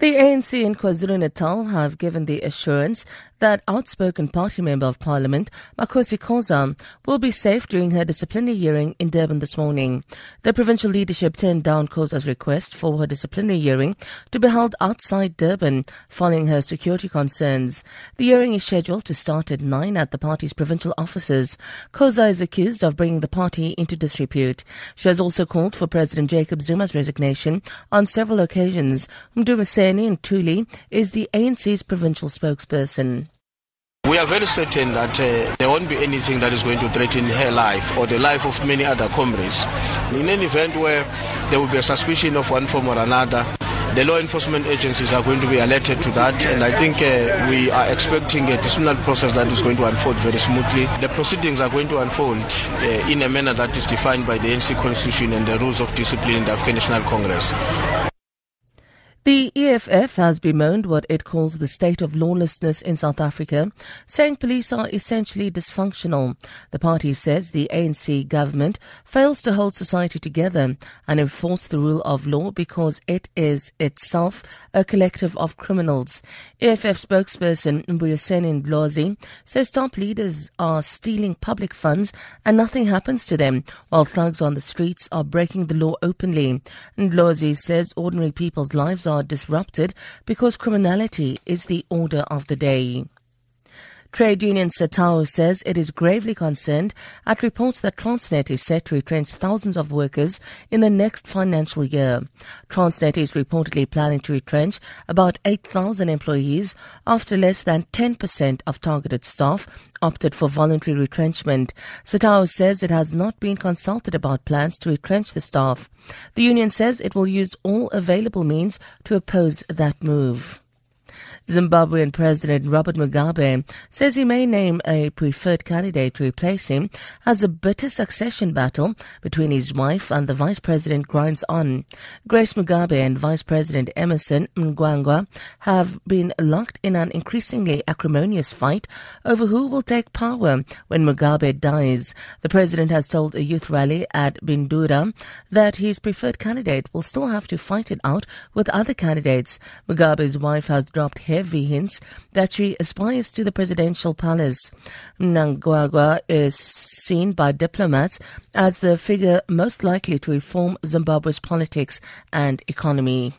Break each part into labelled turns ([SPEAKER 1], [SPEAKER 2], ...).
[SPEAKER 1] The ANC in KwaZulu-Natal have given the assurance that outspoken party member of parliament, Makhosi Khoza, will be safe during her disciplinary hearing in Durban this morning. The provincial leadership turned down Khoza's request for her disciplinary hearing to be held outside Durban following her security concerns. The hearing is scheduled to start at 9 at the party's provincial offices. Khoza is accused of bringing the party into disrepute. She has also called for President Jacob Zuma's resignation on several occasions. Mdumiseni Ntuli is the ANC's provincial spokesperson.
[SPEAKER 2] We are very certain that uh, there won't be anything that is going to threaten her life or the life of many other comrades. In any event where there will be a suspicion of one form or another, the law enforcement agencies are going to be alerted to that, and I think uh, we are expecting a disciplinary process that is going to unfold very smoothly. The proceedings are going to unfold uh, in a manner that is defined by the NC Constitution and the rules of discipline in the African National Congress.
[SPEAKER 1] The EFF has bemoaned what it calls the state of lawlessness in South Africa, saying police are essentially dysfunctional. The party says the ANC government fails to hold society together and enforce the rule of law because it is itself a collective of criminals. EFF spokesperson Mbuyiseni Ndlozi says top leaders are stealing public funds and nothing happens to them, while thugs on the streets are breaking the law openly. Ndlozi says ordinary people's lives are are disrupted because criminality is the order of the day. Trade union SATAWU says it is gravely concerned at reports that Transnet is set to retrench thousands of workers in the next financial year. Transnet is reportedly planning to retrench about 8,000 employees after less than 10% of targeted staff opted for voluntary retrenchment. SATAWU says it has not been consulted about plans to retrench the staff. The union says it will use all available means to oppose that move. Zimbabwean President Robert Mugabe says he may name a preferred candidate to replace him as a bitter succession battle between his wife and the vice president grinds on. Grace Mugabe and Vice President Emmerson Mnangagwa have been locked in an increasingly acrimonious fight over who will take power when Mugabe dies. The president has told a youth rally at Bindura that his preferred candidate will still have to fight it out with other candidates. Mugabe's wife has dropped heavy hints that she aspires to the presidential palace. Mnangagwa is seen by diplomats as the figure most likely to reform Zimbabwe's politics and economy.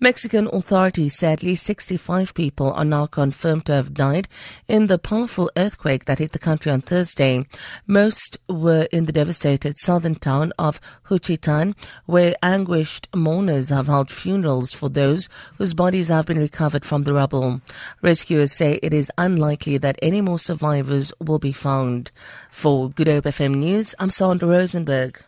[SPEAKER 1] Mexican authorities say at least 65 people are now confirmed to have died in the powerful earthquake that hit the country on Thursday. Most were in the devastated southern town of Juchitán, where anguished mourners have held funerals for those whose bodies have been recovered from the rubble. Rescuers say it is unlikely that any more survivors will be found. For Good Hope FM News, I'm Sandra Rosenberg.